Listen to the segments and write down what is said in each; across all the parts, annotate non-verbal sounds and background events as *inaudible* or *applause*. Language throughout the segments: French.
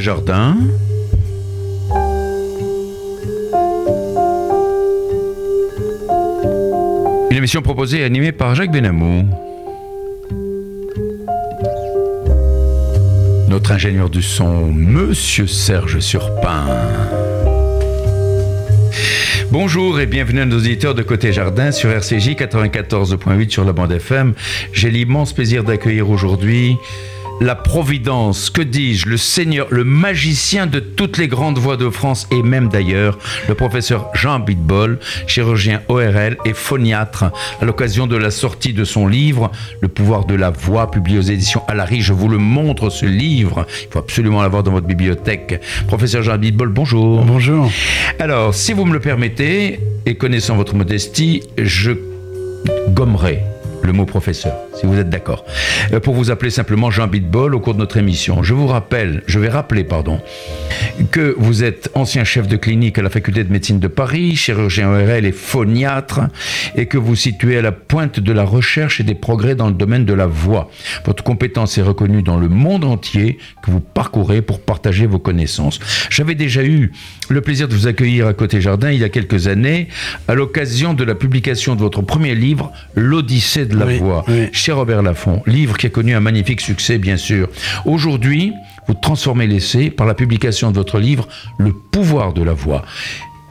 Côté Jardin. Une émission proposée et animée par Jacques Benamou. Notre ingénieur du son, Monsieur Serge Surpin. Bonjour et bienvenue à nos auditeurs de Côté Jardin sur RCJ 94.8 sur la bande FM. J'ai l'immense plaisir d'accueillir aujourd'hui la Providence, que dis-je, le Seigneur, le magicien de toutes les grandes voix de France et même d'ailleurs, le professeur Jean Bitbol, chirurgien ORL et phoniatre, à l'occasion de la sortie de son livre Le pouvoir de la voix, publié aux éditions Alary. Je vous le montre, ce livre. Il faut absolument l'avoir dans votre bibliothèque. Professeur Jean Bitbol, bonjour. Bonjour. Alors, si vous me le permettez, et connaissant votre modestie, je gommerai le mot professeur, si vous êtes d'accord, euh, pour vous appeler simplement Jean Bitbol au cours de notre émission. Je vous rappelle, je vais rappeler, pardon, que vous êtes ancien chef de clinique à la faculté de médecine de Paris, chirurgien ORL et phoniatre, et que vous situez à la pointe de la recherche et des progrès dans le domaine de la voix. Votre compétence est reconnue dans le monde entier que vous parcourez pour partager vos connaissances. J'avais déjà eu le plaisir de vous accueillir à Côté Jardin il y a quelques années, à l'occasion de la publication de votre premier livre, L'Odyssée de la voix, chez Robert Laffont, livre qui a connu un magnifique succès, bien sûr. Aujourd'hui, vous transformez l'essai par la publication de votre livre, Le pouvoir de la voix.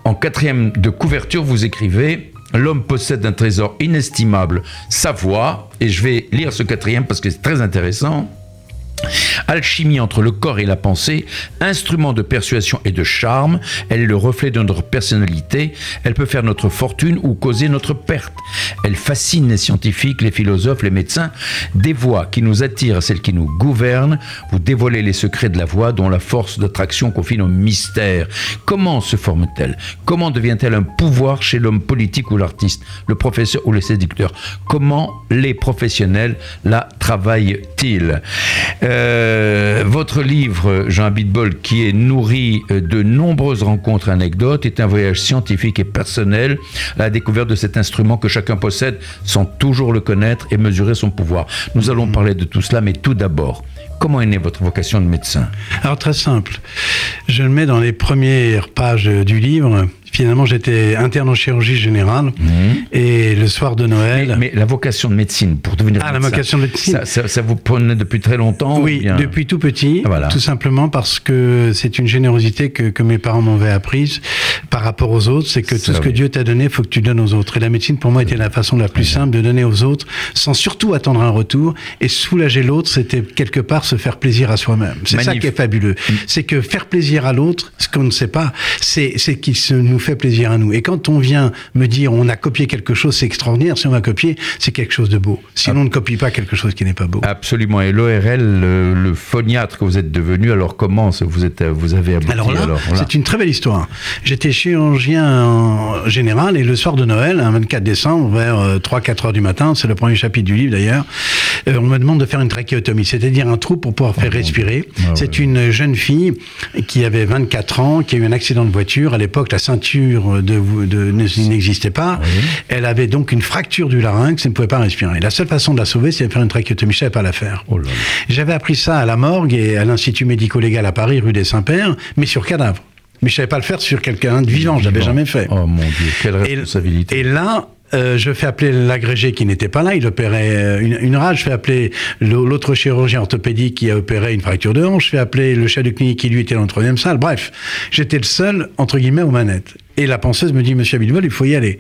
En quatrième de couverture, vous écrivez L'homme possède un trésor inestimable, sa voix, et je vais lire ce quatrième parce que c'est très intéressant. Alchimie entre le corps et la pensée, instrument de persuasion et de charme, elle est le reflet de notre personnalité, elle peut faire notre fortune ou causer notre perte. Elle fascine les scientifiques, les philosophes, les médecins, des voix qui nous attirent à celles qui nous gouvernent, vous dévoilez les secrets de la voix dont la force d'attraction confine au mystère. Comment se forme-t-elle? Comment devient-elle un pouvoir chez l'homme politique ou l'artiste, le professeur ou le séducteur Comment les professionnels la travaillent-ils? Votre livre, Jean Bitbol, qui est nourri de nombreuses rencontres et anecdotes, est un voyage scientifique et personnel à la découverte de cet instrument que chacun possède sans toujours le connaître et mesurer son pouvoir. Nous allons parler de tout cela, mais tout d'abord, Comment est née votre vocation de médecin? Alors très simple. Je le mets dans les premières pages du livre finalement, j'étais interne en chirurgie générale. Mhm. Et le soir de Noël. Mais, la vocation de médecine, pour devenir ah, la vocation de médecine. Ça, vous prenait depuis très longtemps Oui, depuis tout petit. Voilà. Tout simplement parce que c'est une générosité que, que mes parents m'avaient apprise par rapport aux autres. C'est que tout ce que Dieu t'a donné, il faut que tu donnes aux autres. Et la médecine, pour moi, était la façon la plus simple de donner aux autres sans surtout attendre un retour. Et soulager l'autre, c'était quelque part se faire plaisir à soi-même. C'est ça qui est fabuleux. Mm. C'est que faire plaisir à l'autre, ce qu'on ne sait pas, c'est qu'il se nous fait plaisir à nous. Et quand on vient me dire on a copié quelque chose, c'est extraordinaire. Si on a copié, c'est quelque chose de beau. Sinon, on ne copie pas quelque chose qui n'est pas beau. Absolument. Et l'ORL, le, phoniatre que vous êtes devenu, alors comment vous, êtes, vous avez abouti Alors là, c'est une très belle histoire. J'étais chirurgien en général et le soir de Noël, un 24 décembre, vers 3-4 euh, heures du matin, c'est le premier chapitre du livre d'ailleurs, euh, on me demande de faire une trachéotomie, c'est-à-dire un trou pour pouvoir faire oh, respirer. Ah c'est une jeune fille qui avait 24 ans, qui a eu un accident de voiture. À l'époque, la ceinture de, de, n'existait pas. Elle avait donc une fracture du larynx et ne pouvait pas respirer. La seule façon de la sauver, c'est de faire une trachéotomie. Je ne savais pas la faire. Oh J'avais appris ça à la morgue et à l'Institut médico-légal à Paris, rue des Saints-Pères, mais sur cadavre. Mais je savais pas le faire sur quelqu'un de vivant, je l'avais jamais fait. Oh mon Dieu, quelle responsabilité. Et, et là, euh, je fais appeler l'agrégé qui n'était pas là, il opérait euh, une, une rage, je fais appeler l'autre chirurgien orthopédique qui a opéré une fracture de hanche, je fais appeler le chef de clinique qui lui était dans la troisième salle. Bref, j'étais le seul, entre guillemets, aux manettes. Et la penseuse me dit, Monsieur Abidwell, il faut y aller.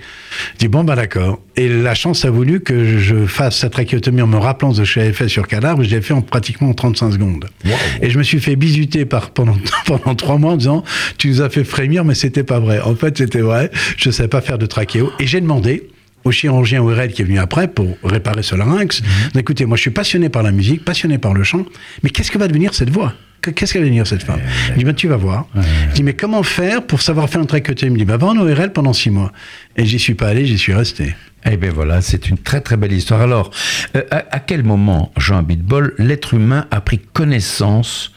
Je dis, bon, bah d'accord. Et la chance a voulu que je fasse cette trachéotomie en me rappelant ce que j'avais fait sur cadavre. Je l'ai fait en pratiquement 35 secondes. Et je me suis fait bisuter par, pendant, *laughs* pendant trois mois en disant, tu nous as fait frémir, mais c'était pas vrai. En fait, c'était vrai. Je savais pas faire de trachéo. Et j'ai demandé, au chirurgien ORL qui est venu après pour réparer ce larynx. Mhm. Écoutez, moi je suis passionné par la musique, passionné par le chant, mais qu'est-ce que va devenir cette voix? Qu'est-ce qu'elle va devenir cette femme? Il dit, ben, tu vas voir. Je dis, mais comment faire pour savoir faire un trachéotomie Il me dit, ben, va en ORL pendant six mois. Et j'y suis pas allé, j'y suis resté. Eh bien voilà, c'est une très très belle histoire. Alors, euh, à, quel moment, Jean Bitbol, l'être humain a pris connaissance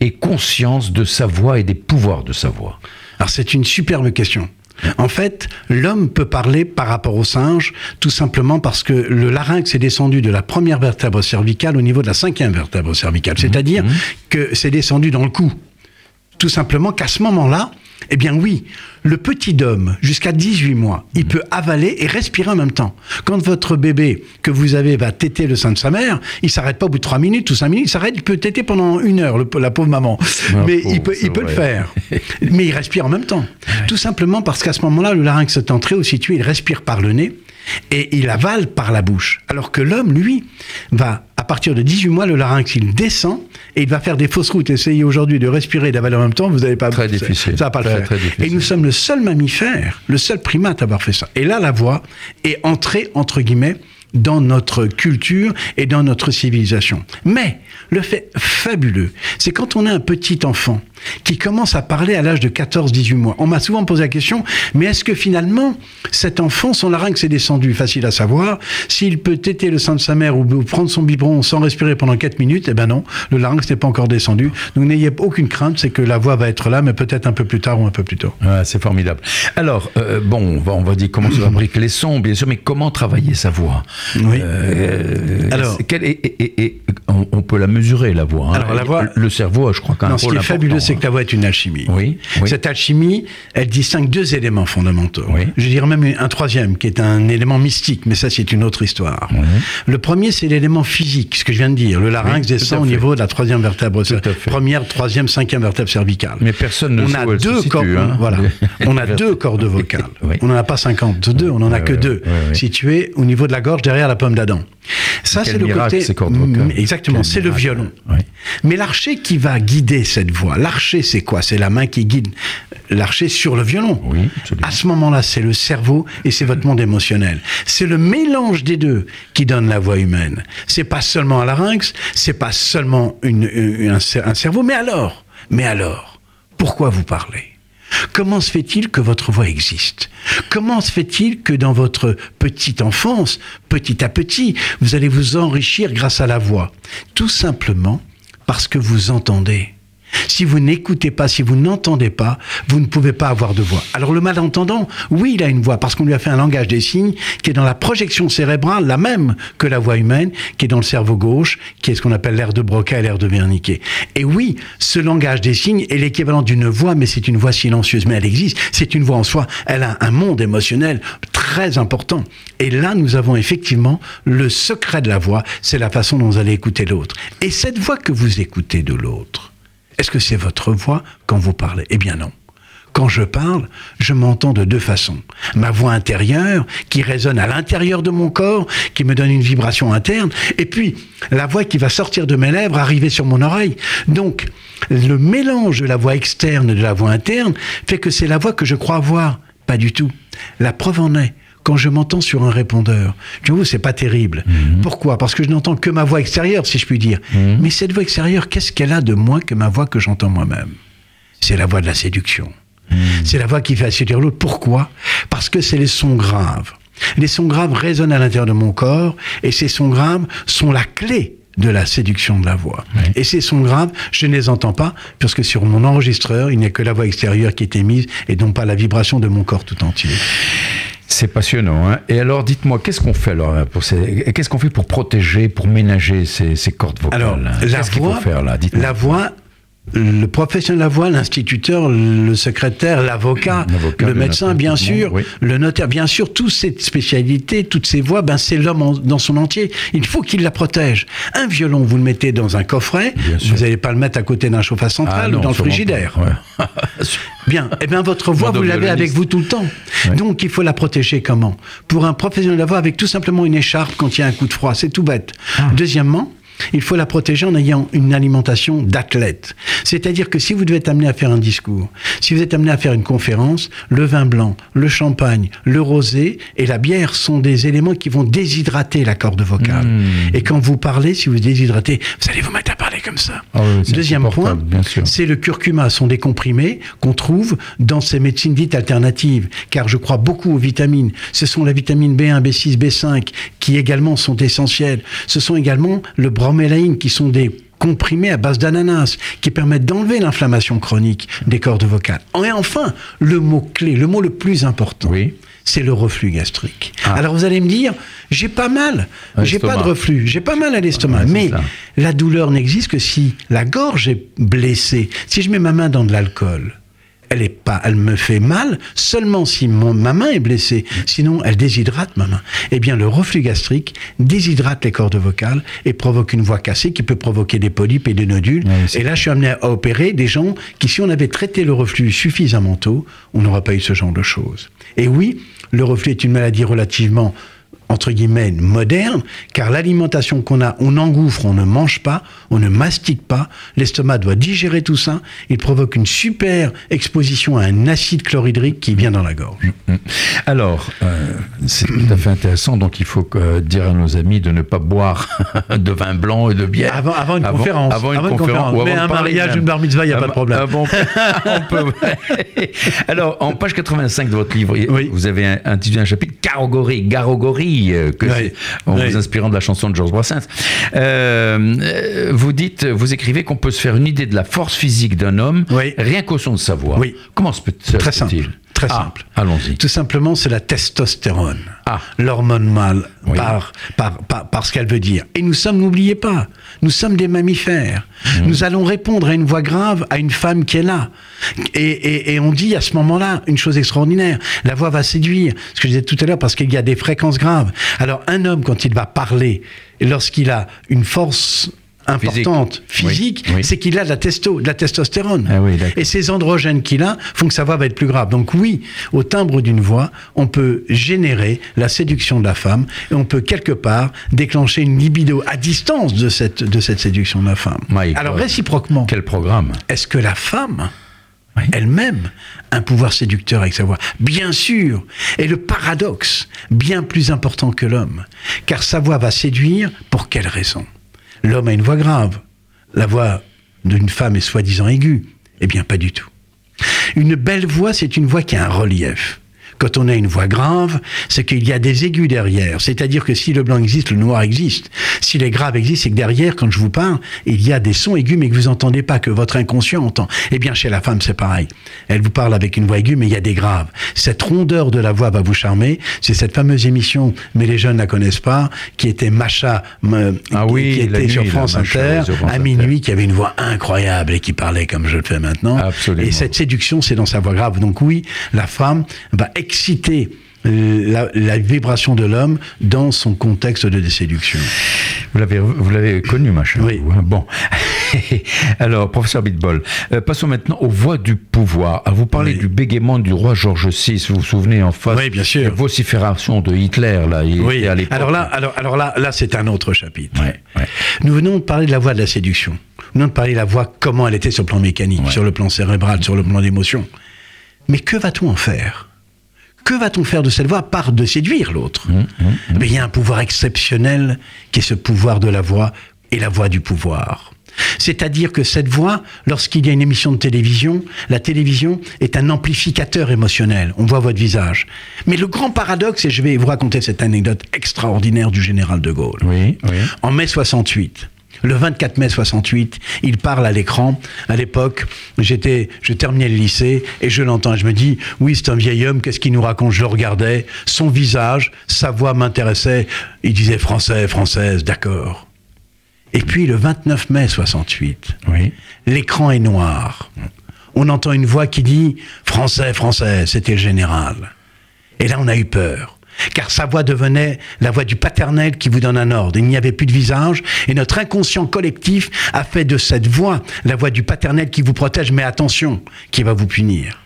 et conscience de sa voix et des pouvoirs de sa voix? Alors c'est une superbe question. En fait, l'homme peut parler par rapport au singe tout simplement parce que le larynx est descendu de la première vertèbre cervicale au niveau de la cinquième vertèbre cervicale. C'est-à-dire mmh. que c'est descendu dans le cou. Tout simplement qu'à ce moment-là, eh bien oui, le petit homme, jusqu'à 18 mois, il peut avaler et respirer en même temps. Quand votre bébé que vous avez va téter le sein de sa mère, il s'arrête pas au bout de 3 minutes ou 5 minutes, il s'arrête, il peut téter pendant une heure, le- la pauvre maman. Ah, Mais pauvre, il peut, c'est il peut le faire. *laughs* Mais il respire en même temps. Tout simplement parce qu'à ce moment-là, le larynx étant très haut situé, il respire par le nez et il avale par la bouche. Alors que l'homme, lui, va, à partir de 18 mois, le larynx, il descend et il va faire des fausses routes. Essayez aujourd'hui de respirer et d'avaler en même temps, vous n'allez pas... Très difficile. Ça va pas le faire. très difficile. Et nous sommes le seul mammifère, le seul primate à avoir fait ça. Et là, la voix est entrée, entre guillemets, dans notre culture et dans notre civilisation. Mais le fait fabuleux, c'est quand on a un petit enfant qui commence à parler à l'âge de 14-18 mois. On m'a souvent posé la question, mais est-ce que finalement, cet enfant, son larynx est descendu? Facile à savoir. S'il peut téter le sein de sa mère ou prendre son biberon sans respirer pendant 4 minutes, eh ben non, le larynx n'est pas encore descendu. Donc n'ayez aucune crainte, c'est que la voix va être là, mais peut-être un peu plus tard ou un peu plus tôt. Ouais, c'est formidable. Alors, euh, bon, on va, on va dire comment se *clears throat* fabriquent les sons, bien sûr, mais comment travailler sa voix? Oui. Euh, Alors- et, et- et- et on, on peut la mesurer, la voix. hein. Alors, la voix- Le cerveau, je crois qu'un ce qui est fabuleux, c'est que hein. la voix est une alchimie. Oui, oui. Cette alchimie, elle distingue deux éléments fondamentaux. Oui. Je dirais même un troisième, qui est un élément mystique, mais ça, c'est une autre histoire. Le premier, c'est l'élément physique, ce que je viens de dire. Le larynx descend au niveau de la troisième vertèbre, première, troisième, cinquième vertèbre cervicale. Mais personne ne on a deux cordes, hein. voilà. *laughs* On a deux cordes vocales. On n'en a pas 52, on n'en a que deux, situées au niveau de la gorge, derrière la pomme d'Adam. Ça, c'est le côté. vocales. Mm, Exactement, c'est le violon. Oui. Mais l'archer qui va guider cette voix, l'archer c'est quoi? C'est la main qui guide l'archer sur le violon. Oui. À ce moment-là, c'est le cerveau et c'est votre monde émotionnel. C'est le mélange des deux qui donne la voix humaine. C'est pas seulement un larynx, c'est pas seulement une- une- un, cer- un cerveau, mais alors, mais alors, pourquoi vous parlez? Comment se fait-il que votre voix existe? Comment se fait-il que dans votre petite enfance, petit à petit, vous allez vous enrichir grâce à la voix? Tout simplement parce que vous entendez. Si vous n'écoutez pas, si vous n'entendez pas, vous ne pouvez pas avoir de voix. Alors le malentendant, oui, il a une voix parce qu'on lui a fait un langage des signes qui est dans la projection cérébrale, la même que la voix humaine, qui est dans le cerveau gauche, qui est ce qu'on appelle l'air de Broca et l'air de Wernicke. Et oui, ce langage des signes est l'équivalent d'une voix, mais c'est une voix silencieuse, mais elle existe. C'est une voix en soi. Elle a un monde émotionnel très important. Et là, nous avons effectivement le secret de la voix, c'est la façon dont vous allez écouter l'autre. Et cette voix que vous écoutez de l'autre, est-ce que c'est votre voix quand vous parlez? Eh bien non. Quand je parle, je m'entends de deux façons. Ma voix intérieure, qui résonne à l'intérieur de mon corps, qui me donne une vibration interne, et puis la voix qui va sortir de mes lèvres, arriver sur mon oreille. Donc, le mélange de la voix externe et de la voix interne fait que c'est la voix que je crois avoir. Pas du tout. La preuve en est quand je m'entends sur un répondeur. Je vous, c'est pas terrible. Pourquoi? Parce que je n'entends que ma voix extérieure, si je puis dire. Mais cette voix extérieure, qu'est-ce qu'elle a de moins que ma voix que j'entends moi-même? C'est la voix de la séduction. C'est la voix qui fait séduire l'autre. Pourquoi? Parce que c'est les sons graves. Les sons graves résonnent à l'intérieur de mon corps et ces sons graves sont la clé de la séduction de la voix. Et ces sons graves, je ne les entends pas, puisque sur mon enregistreur, il n'y a que la voix extérieure qui est émise et non pas la vibration de mon corps tout entier. C'est passionnant. Hein et alors, dites-moi, qu'est-ce qu'on fait alors pour ces... Qu'est-ce qu'on fait pour protéger, pour ménager ces, ces cordes vocales? Alors, la Qu'est-ce qu'il faut voix, faire là? Dites-moi. la voix, le professionnel de la voix, l'instituteur, le secrétaire, l'avocat, le médecin, bien sûr, oui. le notaire, bien sûr, toutes ces spécialités, toutes ces voix, ben c'est l'homme en- dans son entier. Il faut qu'il la protège. Un violon, vous le mettez dans un coffret, Bien vous n'allez pas le mettre à côté d'un chauffage central Ah ou non, dans le frigidaire. *laughs* Ouais. Bien. Eh bien, votre voix, vous l'avez avec vous tout le temps. Ouais. Donc, il faut la protéger comment? Pour un professionnel de la voix, avec tout simplement une écharpe quand il y a un coup de froid. C'est tout bête. Ah. Deuxièmement, il faut la protéger en ayant une alimentation d'athlète. C'est-à-dire que si vous devez être amené à faire un discours, si vous êtes amené à faire une conférence, le vin blanc, le champagne, le rosé et la bière sont des éléments qui vont déshydrater la corde vocale. Mmh. Et quand vous parlez, si vous déshydratez, vous allez vous mettre à parler comme ça. Ah oui, Deuxième point, c'est le curcuma, sont des comprimés qu'on trouve dans ces médecines dites alternatives, car je crois beaucoup aux vitamines. Ce sont la vitamine B1, B6, B5 qui également sont essentielles. Ce sont également le bromélaïne qui sont des comprimés à base d'ananas qui permettent d'enlever l'inflammation chronique des cordes vocales. Et enfin, le mot clé, le mot le plus important. Oui. C'est le reflux gastrique. Ah. Alors vous allez me dire, j'ai pas mal, j'ai pas de reflux, j'ai pas mal à l'estomac, mais ça. la douleur n'existe que si la gorge est blessée. Si je mets ma main dans de l'alcool, elle est pas, elle me fait mal seulement si mon- ma main est blessée. Sinon, elle déshydrate ma main. Eh bien, le reflux gastrique déshydrate les cordes vocales et provoque une voix cassée qui peut provoquer des polypes et des nodules. Ouais, et là, je suis amené à opérer des gens qui, si on avait traité le reflux suffisamment tôt, on n'aurait pas eu ce genre de choses. Et oui, le reflux est une maladie relativement entre guillemets moderne, car l'alimentation qu'on a, on engouffre, on ne mange pas, on ne mastique pas, l'estomac doit digérer tout ça, il provoque une super exposition à un acide chlorhydrique qui vient dans la gorge. Alors, euh, c'est tout à fait intéressant. Donc, il faut que- dire à nos amis de ne pas boire *laughs* de vin blanc et de bière. Avant, avant une conférence. Avant une Avant une conférence. conférence. ou Mais avant un mariage, même. une bar mitzvah, il y a pas de problème. bon, on peut- Alors, en page 85 de votre livre, Oui. vous avez un- intitulé un chapitre Garogorie, Garogorie, euh, que Oui. c'est- en Oui. vous inspirant de la chanson de Georges Brassens. Euh, euh, vous dites, vous écrivez qu'on peut se faire une idée de la force physique d'un homme Oui. rien qu'au son de sa voix. Comment se peut ça Très simple. Très Ah, simple. Allons-y. Tout simplement, c'est la testostérone. Ah. L'hormone mâle, Oui. par, par, par, par ce qu'elle veut dire. Et nous sommes, n'oubliez pas, nous sommes des mammifères. Mhm. Nous allons répondre à une voix grave à une femme qui est là. Et, et, et on dit à ce moment-là une chose extraordinaire. La voix va séduire. Ce que je disais tout à l'heure, parce qu'il y a des fréquences graves. Alors, un homme, quand il va parler, et lorsqu'il a une force importante Physique. physique, Oui, oui. c'est qu'il a de la, testo, de la testostérone. Ah oui, et ces androgènes qu'il a font que sa voix va être plus grave. Donc oui, au timbre d'une voix, on peut générer la séduction de la femme et on peut quelque part déclencher une libido à distance de cette, de cette séduction de la femme. Alors réciproquement, Quel programme? est-ce que la femme elle-même a un pouvoir séducteur avec sa voix? Bien sûr. Et le paradoxe, bien plus important que l'homme, car sa voix va séduire pour quelle raison? L'homme a une voix grave. La voix d'une femme est soi-disant aiguë. Eh bien, pas du tout. Une belle voix, c'est une voix qui a un relief. Quand on a une voix grave, c'est qu'il y a des aigus derrière. C'est-à-dire que si le blanc existe, le noir existe. Si les graves existent, c'est que derrière, quand je vous parle, il y a des sons aigus, mais que vous entendez pas, que votre inconscient entend. Eh bien, chez la femme, c'est pareil. Elle vous parle avec une voix aiguë, mais il y a des graves. Cette rondeur de la voix va vous charmer. C'est cette fameuse émission, mais les jeunes la connaissent pas, qui était Macha, euh, Ah qui- oui, qui la était sur France Inter, sur France à Inter. minuit, qui avait une voix incroyable et qui parlait comme je le fais maintenant. Absolument. Et cette séduction, c'est dans sa voix grave. Donc oui, la femme va euh, la, la vibration de l'homme dans son contexte de séduction. Vous l'avez, vous l'avez connu, machin. Oui. hein. Bon. *laughs* Alors, professeur Bitbol, euh, passons maintenant aux voix du pouvoir. Vous parlez Oui. du bégaiement du roi Georges VI. Vous vous souvenez en face Oui, bien sûr. La vocifération de Hitler, là. Il Oui. à. Alors là, alors, alors là, là, c'est un autre chapitre. Ouais, ouais. Nous venons de parler de la voix de la séduction. Nous venons de parler de la voix, comment elle était sur le plan mécanique, Ouais. sur le plan cérébral, sur le plan d'émotion. Mais que va-t-on en faire? Que va-t-on faire de cette voix, à part de séduire l'autre Mmh, Mais il y a un pouvoir exceptionnel qui est ce pouvoir de la voix et la voix du pouvoir. C'est-à-dire que cette voix, lorsqu'il y a une émission de télévision, la télévision est un amplificateur émotionnel. On voit votre visage. Mais le grand paradoxe, et je vais vous raconter cette anecdote extraordinaire du général de Gaulle. Oui, oui. En mai 68, le 24 mai 68, il parle à l'écran. À l'époque, j'étais, je terminais le lycée et je l'entends. Je me dis, oui, c'est un vieil homme. Qu'est-ce qu'il nous raconte? Je le regardais. Son visage, sa voix m'intéressait. Il disait français, française, d'accord. Et puis le 29 mai 68, Oui. l'écran est noir. On entend une voix qui dit Français, Français, c'était le général. Et là, on a eu peur. Car sa voix devenait la voix du paternel qui vous donne un ordre. Il n'y avait plus de visage. Et notre inconscient collectif a fait de cette voix la voix du paternel qui vous protège, mais attention, qui va vous punir.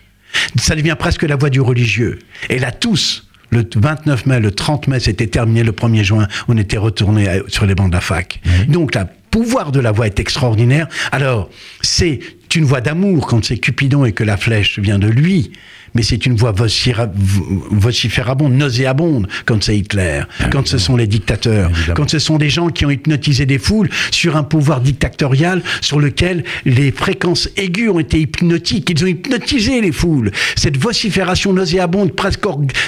Ça devient presque la voix du religieux. Et là, tous, le 29 mai, le 30 mai, c'était terminé. Le 1er juin, on était retourné sur les bancs de la fac. Donc, le pouvoir de la voix est extraordinaire. Alors, c'est une voix d'amour quand c'est Cupidon et que la flèche vient de lui. Mais c'est une voix vocira- v- vociférabonde, nauséabonde quand c'est Hitler, quand ce sont les dictateurs, Évidemment. quand ce sont des gens qui ont hypnotisé des foules sur un pouvoir dictatorial sur lequel les fréquences aiguës ont été hypnotiques. Ils ont hypnotisé les foules. Cette vocifération nauséabonde, presque,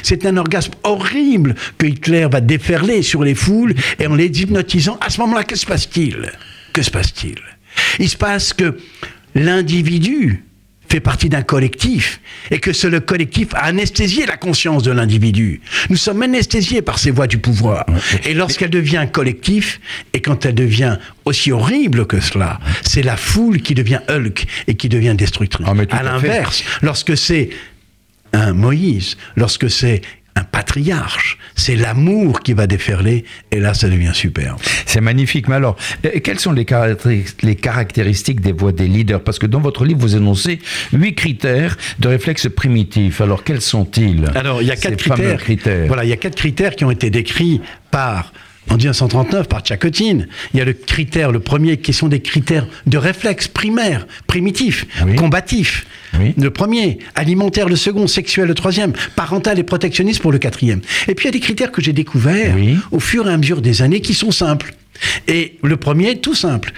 c'est un orgasme horrible que Hitler va déferler sur les foules et en les hypnotisant. À ce moment-là, que se passe-t-il? Que se passe-t-il? Il se passe que l'individu fait partie d'un collectif et que c'est le collectif a anesthésié la conscience de l'individu. Nous sommes anesthésiés par ces voies du pouvoir. Et lorsqu'elle devient collectif et quand elle devient aussi horrible que cela, c'est la foule qui devient Hulk et qui devient destructrice. Ah, à l'inverse, lorsque c'est un Moïse, lorsque c'est un patriarche, c'est l'amour qui va déferler et là ça devient superbe. C'est magnifique. Mais alors, euh, quelles sont les, caractéri- les caractéristiques des voix des leaders? Parce que dans votre livre, vous énoncez huit critères de réflexe primitif. Alors, quels sont-ils? Alors, il y a quatre critères. Voilà, il y a quatre critères qui ont été décrits par en 1939 par Tchakotine. Il y a le critère, le premier, qui sont des critères de réflexe primaire, primitif, Oui. combatif. Oui. Le premier, alimentaire le second, sexuel le troisième, parental et protectionniste pour le quatrième. Et puis il y a des critères que j'ai découverts Oui. au fur et à mesure des années qui sont simples. Et le premier, tout simple.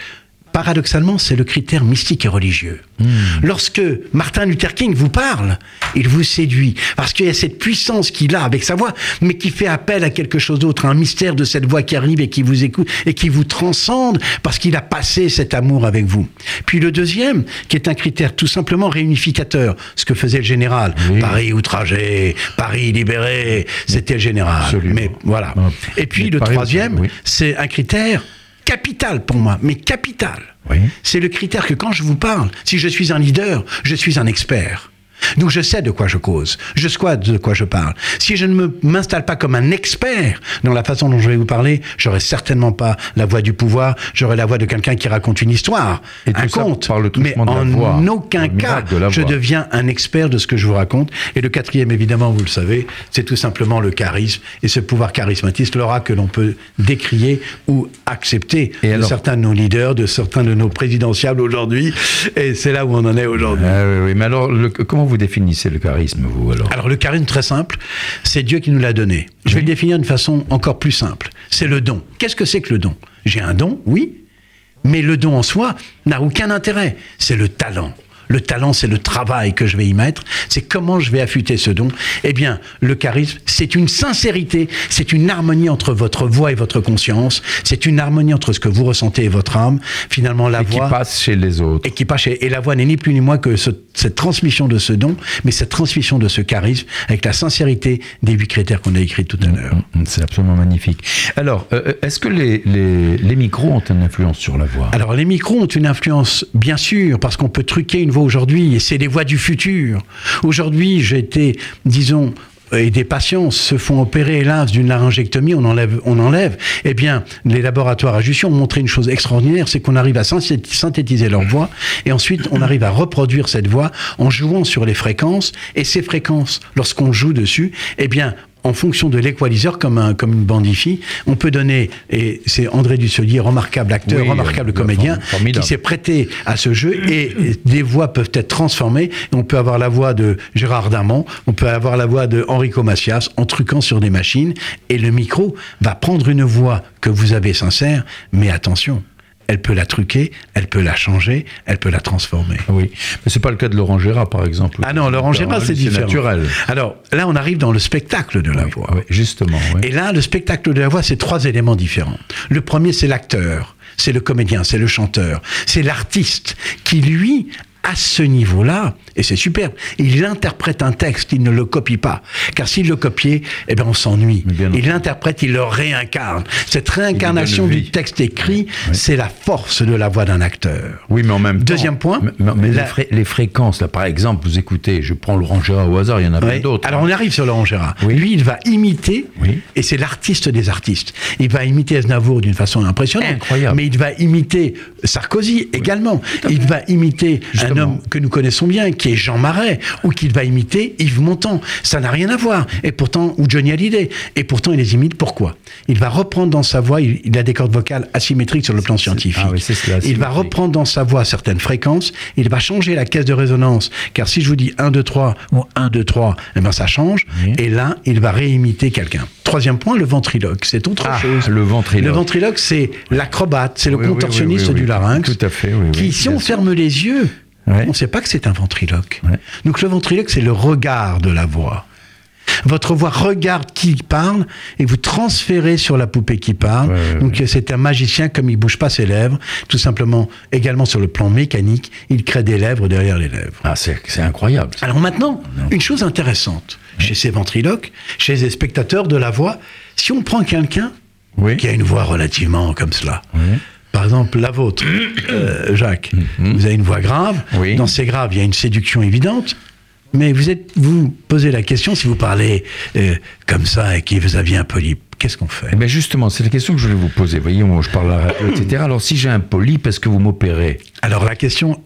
Paradoxalement, c'est le critère mystique et religieux. Hmm. Lorsque Martin Luther King vous parle, il vous séduit parce qu'il y a cette puissance qu'il a avec sa voix, mais qui fait appel à quelque chose d'autre, un mystère de cette voix qui arrive et qui vous écoute et qui vous transcende parce qu'il a passé cet amour avec vous. Puis le deuxième, qui est un critère tout simplement réunificateur, ce que faisait le général. Oui. Paris outragé, Paris libéré, c'était le général. Absolument. Mais voilà. Ah. Et puis Mais le Paris troisième, oui. c'est un critère capital pour moi, mais capital. Oui. C'est le critère que quand je vous parle, si je suis un leader, je suis un expert. Donc je sais de quoi je cause, je sais de quoi je parle. Si je ne m'installe pas comme un expert dans la façon dont je vais vous parler, j'aurai certainement pas la voix du pouvoir, j'aurai la voix de quelqu'un qui raconte une histoire, Et un conte. Mais de en voix, aucun cas, de je deviens un expert de ce que je vous raconte. Et le quatrième, évidemment, vous le savez, c'est tout simplement le charisme et ce pouvoir charismatiste, l'aura que l'on peut décrier ou accepter Et de alors- certains de nos leaders, de certains de nos présidentiables aujourd'hui. Et c'est là où on en est aujourd'hui. Ah oui, oui. Mais alors, le- comment vous définissez le charisme, vous alors Alors le charisme très simple, c'est Dieu qui nous l'a donné. Je vais le définir d'une façon encore plus simple. C'est le don. Qu'est-ce que c'est que le don? J'ai un don, oui, mais le don en soi n'a aucun intérêt. C'est le talent. Le talent, c'est le travail que je vais y mettre. C'est comment je vais affûter ce don. Eh bien, le charisme, c'est une sincérité, c'est une harmonie entre votre voix et votre conscience. C'est une harmonie entre ce que vous ressentez et votre âme. Finalement, la Et qui voix passe chez les autres. et qui passe chez- Et la voix n'est ni plus ni moins que ce- cette transmission de ce don, mais cette transmission de ce charisme avec la sincérité des huit critères qu'on a écrits tout à l'heure. Mm, C'est absolument magnifique. Alors, euh, est-ce que les, les- les micros ont une influence sur la voix? Alors les micros ont une influence, bien sûr, parce qu'on peut truquer une voix aujourd'hui, et c'est les voix du futur. Aujourd'hui, j'ai été, disons, et des patients se font opérer, hélas, d'une laryngectomie, on enlève, on enlève. Eh bien, les laboratoires à Jussieu ont montré une chose extraordinaire, c'est qu'on arrive à synthéti- synthétiser leur voix, et ensuite on arrive à reproduire cette voix en jouant sur les fréquences, et ces fréquences, lorsqu'on joue dessus, eh bien, en fonction de l'équaliseur, comme, un, comme une bandifie, on peut donner, et c'est André Dusselier, remarquable acteur, Oui, remarquable euh, comédien, formidable. qui s'est prêté à ce jeu, et des voix peuvent être transformées. On peut avoir la voix de Gérard Darmon, on peut avoir la voix de Enrico Macias, en truquant sur des machines, et le micro va prendre une voix que vous avez sincère, mais attention, elle peut la truquer, elle peut la changer, elle peut la transformer. Oui, mais c'est pas le cas de Laurent Gérard, par exemple. Ah non, Laurent Gérard, c'est différent. naturel. Alors, là, on arrive dans le spectacle de la voix. Oui, justement. oui. Et là, le spectacle de la voix, c'est trois éléments différents. Le premier, c'est l'acteur, c'est le comédien, c'est le chanteur, c'est l'artiste qui, lui, à ce niveau-là, et c'est superbe, il interprète un texte, il ne le copie pas. Car s'il le copiait, eh ben on s'ennuie. Il l'interprète, il le réincarne. Cette réincarnation du texte écrit, c'est la force de la voix d'un acteur. Oui, mais en même temps. Deuxième point, Mais, mais- mais la- les, fré- les fréquences, là, par exemple, vous écoutez, je prends Laurent Gérard au hasard, il y en a plein d'autres. Alors on arrive sur Laurent Gérard. Oui. Lui, il va imiter, Oui. et c'est l'artiste des artistes. Il va imiter Aznavour d'une façon impressionnante. Incroyable. Mais il va imiter Sarkozy également. Il va imiter un homme que nous connaissons bien, qui est Jean Marais, ou qu'il va imiter Yves Montand. Ça n'a rien à voir. Et pourtant, ou Johnny Hallyday. Et pourtant, il les imite. Pourquoi? Il va reprendre dans sa voix, il, il a des cordes vocales asymétriques sur le plan scientifique. ah oui, c'est cela, il va reprendre dans sa voix certaines fréquences, il va changer la caisse de résonance, car si je vous dis 1, 2, 3 ou 1, 2, 3, eh ben ça change, Oui. et là, il va réimiter quelqu'un. Troisième point, le ventriloque, c'est autre Ah, chose. le ventriloque. Le ventriloque, c'est l'acrobate, c'est le Oui, contorsionniste du larynx, Tout à fait, qui, si on ferme les yeux, Ouais. on ne sait pas que c'est un ventriloque. Ouais. Donc le ventriloque, c'est le regard de la voix. Votre voix regarde qui parle et vous transférez sur la poupée qui parle. Ouais, Donc c'est un magicien comme il bouge pas ses lèvres, tout simplement également sur le plan mécanique, il crée des lèvres derrière les lèvres. Ah, c'est incroyable. ça. Alors maintenant, une chose intéressante chez ces ventriloques, chez les spectateurs de la voix, si on prend quelqu'un Oui. qui a une voix relativement comme cela, Oui. Par exemple la vôtre, euh, Jacques, vous avez une voix grave. Oui. dans ces graves, il y a une séduction évidente. Mais vous êtes, vous posez la question si vous parlez euh, comme ça et que vous aviez un polype, qu'est-ce qu'on fait? Eh bien justement, c'est la question que je voulais vous poser. Vous voyez, moi je parle à la radio, etc. Alors si j'ai un polype, est-ce que vous m'opérez Alors la question,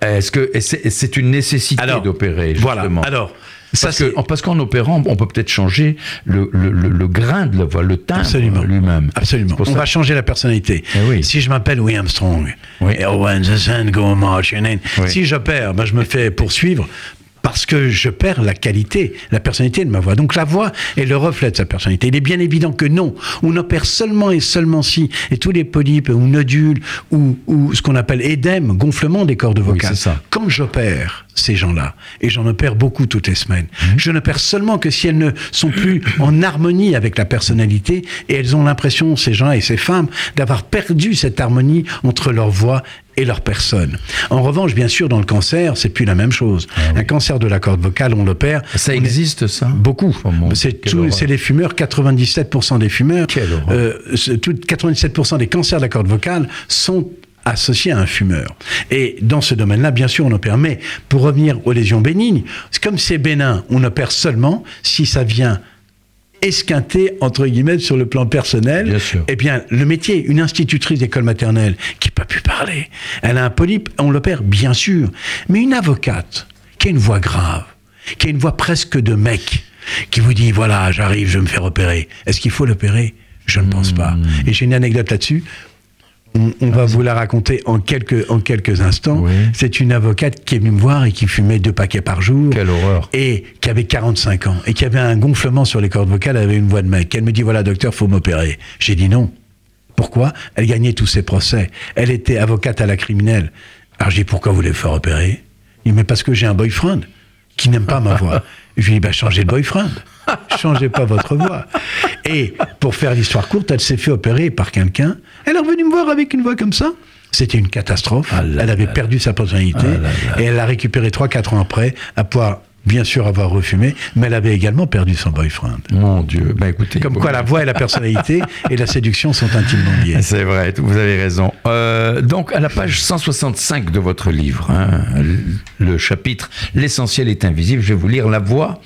Est-ce que c'est une nécessité d'opérer voilà. Alors Parce que- parce qu'en opérant, on peut peut-être changer le, le, le- le grain de la voix, le timbre Absolument. lui-même. Absolument. On ça- va changer la personnalité. Eh oui. Si je m'appelle Louis Armstrong, Oui. when the sun go marching in, Oui. si je perds, ben je me fais poursuivre parce que je perds la qualité, la personnalité de ma voix. Donc la voix est le reflet de sa personnalité. Il est bien évident que non. On opère seulement et seulement si, et tous les polypes ou nodules ou, ou ce qu'on appelle édème, gonflement des cordes vocales. c'est ça. Quand j'opère ces gens-là, et j'en opère beaucoup toutes les semaines, Mhm. je n'opère seulement que si elles ne sont plus *clears throat* en harmonie avec la personnalité et elles ont l'impression, ces gens-là et ces femmes, d'avoir perdu cette harmonie entre leur voix et leur personne. En revanche, bien sûr, dans le cancer, c'est plus la même chose. Un cancer de la corde vocale, on l'opère. Ah Ça on est- existe ça? Beaucoup. Oh c'est les fumeurs, 97% des fumeurs. Euh, c'est tout- 97% des cancers de la corde vocale sont associés à un fumeur. Et dans ce domaine-là, bien sûr, on opère. Mais pour revenir aux lésions bénignes, comme c'est bénin, on opère seulement si ça vient esquinter, entre guillemets, sur le plan personnel. Bien sûr. Eh bien, le métier, une institutrice d'école maternelle qui n'a pas pu parler, elle a un polype, on l'opère, bien sûr. Mais une avocate qui a une voix grave, qui a une voix presque de mec, qui vous dit, voilà, j'arrive, je vais me faire opérer. Est-ce qu'il faut l'opérer? Je ne pense pas. Hmm. Et j'ai une anecdote là-dessus. On, on va vous la raconter en quelques, en quelques instants. Oui. C'est une avocate qui est venue me voir et qui fumait deux paquets par jour Quelle horreur. et qui avait 45 ans et qui avait un gonflement sur les cordes vocales, elle avait une voix de mec. Elle me dit voilà docteur, faut m'opérer. J'ai dit non. Pourquoi? Elle gagnait tous ses procès. Elle était avocate à la criminelle. Alors je dis pourquoi vous voulez faire opérer? Il dit mais parce que j'ai un boyfriend qui n'aime pas ma voix. *laughs* Je lui dis bah changez de boyfriend. *laughs* Changez pas votre voix. Et pour faire l'histoire courte, elle s'est fait opérer par quelqu'un. Elle est revenue me voir avec une voix comme ça. C'était une catastrophe. Ah là elle avait là perdu sa personnalité. Ah. Et elle l'a récupéré 3-4 ans après, à pouvoir bien sûr avoir refumé, mais elle avait également perdu son boyfriend. Mon Dieu. Ben écoutez. Comme quoi la voix et la personnalité *laughs* et la séduction sont intimement liées. C'est vrai, vous avez raison. Euh, donc, à la page 165 de votre livre, hein, le chapitre L'essentiel est invisible, je vais vous lire La voix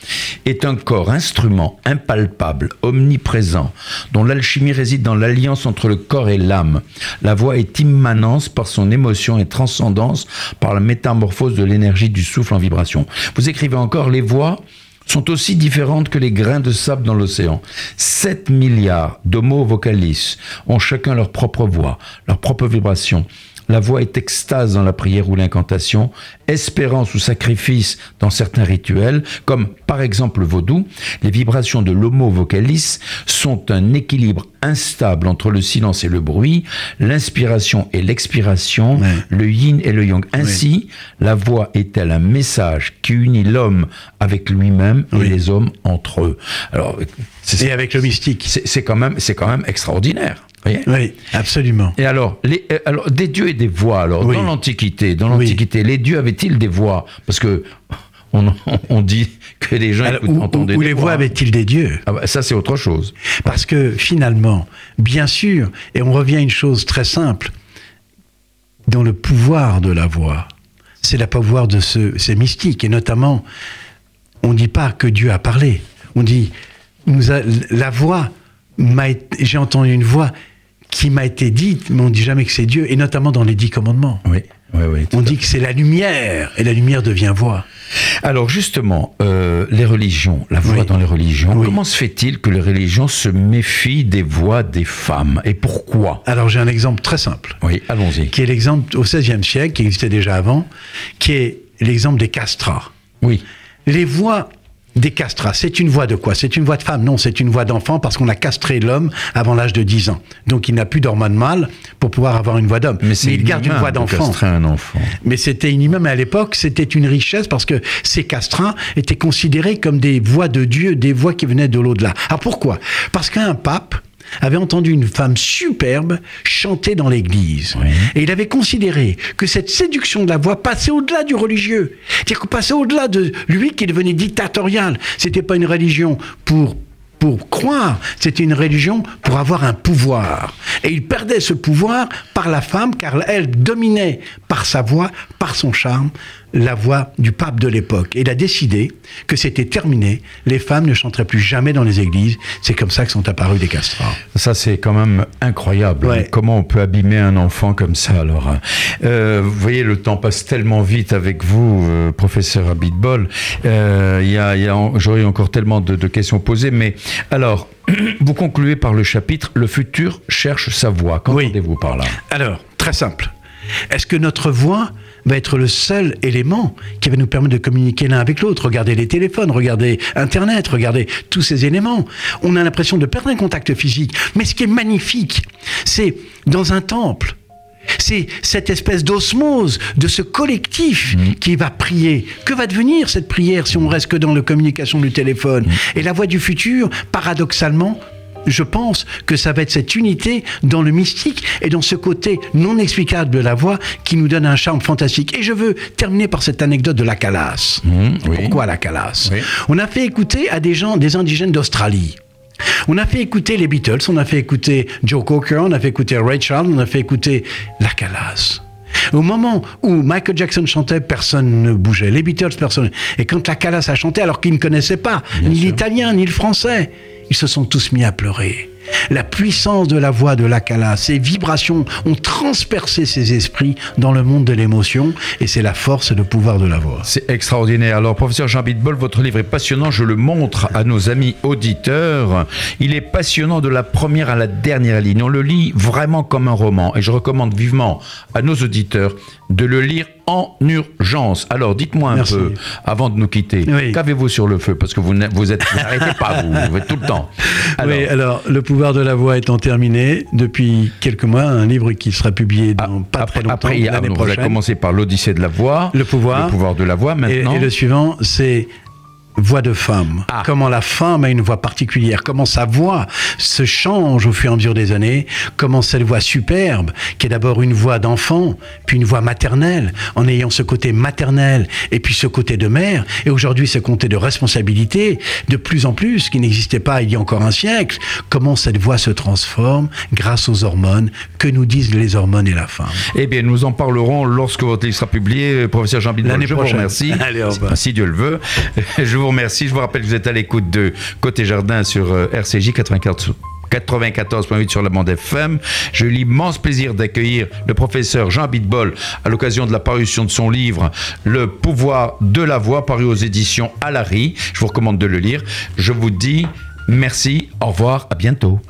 est un corps, instrument impalpable, omniprésent, dont l'alchimie réside dans l'alliance entre le corps et l'âme. La voix est immanence par son émotion et transcendance par la métamorphose de l'énergie du souffle en vibration. Vous écrivez encore Les voix sont aussi différentes que les grains de sable dans l'océan. 7 milliards d'homo vocalis ont chacun leur propre voix, leur propre vibration. La voix est extase dans la prière ou l'incantation, espérance ou sacrifice dans certains rituels, comme par exemple le vaudou. Les vibrations de l'homo vocalis sont un équilibre instable entre le silence et le bruit, l'inspiration et l'expiration, le yin et le yang. Ainsi, la voix est-elle un message qui unit l'homme avec lui-même et Oui. les hommes entre eux. Alors, c'est Et avec le mystique. c'est quand même, c'est quand même extraordinaire. Voyez Oui, absolument. et alors, les, euh, alors, des dieux et des voix. Alors, Oui. dans l'Antiquité, dans Oui. l'Antiquité, les dieux avaient-ils des voix? Parce que on, on dit que les gens Alors, où, entendaient où des les voix avaient-ils des dieux? Ah bah, ça, c'est autre chose. Parce que finalement, bien sûr, et on revient à une chose très simple, dans le pouvoir de la voix, c'est le pouvoir de ce, ces mystiques, et notamment, on ne dit pas que Dieu a parlé, on dit, nous a- la voix, j'ai entendu une voix qui m'a été dite, mais on ne dit jamais que c'est Dieu, et notamment dans les dix commandements. Oui, oui, oui. On dit que c'est la lumière, et la lumière devient voix. Alors justement, euh, les religions, la voix Oui. dans les religions, Oui. comment se fait-il que les religions se méfient des voix des femmes Et pourquoi? Alors j'ai un exemple très simple. Oui, allons-y. qui est l'exemple au XVIe siècle, qui existait déjà avant, qui est l'exemple des castrats. Oui, Les voix des castrats. C'est une voix de quoi? C'est une voix de femme? Non, c'est une voix d'enfant parce qu'on a castré l'homme avant l'âge de 10 ans. Donc il n'a plus d'hormones mâles pour pouvoir avoir une voix d'homme. Mais, il garde une voix de d'enfant. castrer un enfant. Mais c'était inhumain. Mais à l'époque, c'était une richesse parce que ces castrats étaient considérés comme des voix de Dieu, des voix qui venaient de l'au-delà. Alors pourquoi? Parce qu'un pape avait entendu une femme superbe chanter dans l'église. Oui. Et il avait considéré que cette séduction de la voix passait au-delà du religieux. C'est-à-dire qu'on passait au-delà de lui qui devenait dictatorial. C'était pas une religion pour pour croire, c'était une religion pour avoir un pouvoir. Et il perdait ce pouvoir par la femme, car elle dominait par sa voix, par son charme, la voix du pape de l'époque. Et il a décidé que c'était terminé, les femmes ne chanteraient plus jamais dans les églises. C'est comme ça que sont apparus des castrats. Ça, c'est quand même incroyable. Ouais. Comment on peut abîmer un enfant comme ça, alors. Euh, Vous voyez, le temps passe tellement vite avec vous, euh, professeur Abitbol. Euh, y a, il y a en- J'aurais encore tellement de, de questions posées, mais alors, *clears throat* vous concluez par le chapitre Le futur cherche sa voix. Qu'entendez-vous par là? Alors, très simple. Est-ce que notre voix va être le seul élément qui va nous permettre de communiquer l'un avec l'autre Regardez les téléphones, regardez Internet, regardez tous ces éléments. On a l'impression de perdre un contact physique. Mais ce qui est magnifique, c'est dans un temple. C'est cette espèce d'osmose de ce collectif qui va prier. Que va devenir cette prière si on reste que dans la communication du téléphone? Et la voix du futur, paradoxalement, je pense que ça va être cette unité dans le mystique et dans ce côté non explicable de la voix qui nous donne un charme fantastique. Et je veux terminer par cette anecdote de la calasse. Mmh, oui. Pourquoi la calasse Oui. On a fait écouter à des gens, des indigènes d'Australie. On a fait écouter les Beatles, on a fait écouter Joe Cocker, on a fait écouter Ray Charles, on a fait écouter la calasse. Au moment où Michael Jackson chantait, personne ne bougeait. Les Beatles, personne. Et quand la calasse a chanté, alors qu'ils ne connaissaient pas ni l'italien ni le français, ils se sont tous mis à pleurer. La puissance de la voix de la calasse, ses vibrations ont transpercé ses esprits dans le monde de l'émotion, et c'est la force et le pouvoir de la voix. C'est extraordinaire. Alors, professeur Jean Bitbol, votre livre est passionnant. Je le montre à nos amis auditeurs. Il est passionnant de la première à la dernière ligne. On le lit vraiment comme un roman. Et je recommande vivement à nos auditeurs de le lire en urgence. Alors, dites-moi un Merci. peu, avant de nous quitter, Oui. qu'avez-vous sur le feu? Parce que vous n'êtes- vous êtes, vous n'arrêtez pas, vous, vous êtes tout le temps. *laughs* Alors, oui, alors le pouvoir de la voix étant terminé depuis quelques mois, un livre qui sera publié dans pas après, très longtemps, après, a- l'année vous avez prochaine. commencé par l'Odyssée de la voix, Le pouvoir. le pouvoir de la voix. Et, Maintenant, et le suivant, c'est voix de femme. Ah. Comment la femme a une voix particulière, comment sa voix se change au fur et à mesure des années, comment cette voix superbe, qui est d'abord une voix d'enfant, puis une voix maternelle, en ayant ce côté maternel et puis ce côté de mère, et aujourd'hui ce côté de responsabilité, de plus en plus, qui n'existait pas il y a encore un siècle, comment cette voix se transforme grâce aux hormones, que nous disent les hormones et la femme. Eh bien, nous en parlerons lorsque votre livre sera publié. Professeur Jean Bitbol, L'année je vous prochaine. remercie. *laughs* Allez, au revoir. Si Dieu le veut. *laughs* Je vous remercie. Je vous rappelle que vous êtes à l'écoute de Côté Jardin sur euh, RCJ 94. 94.8 sur la bande FM. J'ai eu l'immense plaisir d'accueillir le professeur Jean Bitbol à l'occasion de la parution de son livre Le pouvoir de la voix, paru aux éditions Alary. Je vous recommande de le lire. Je vous dis merci, au revoir, à bientôt.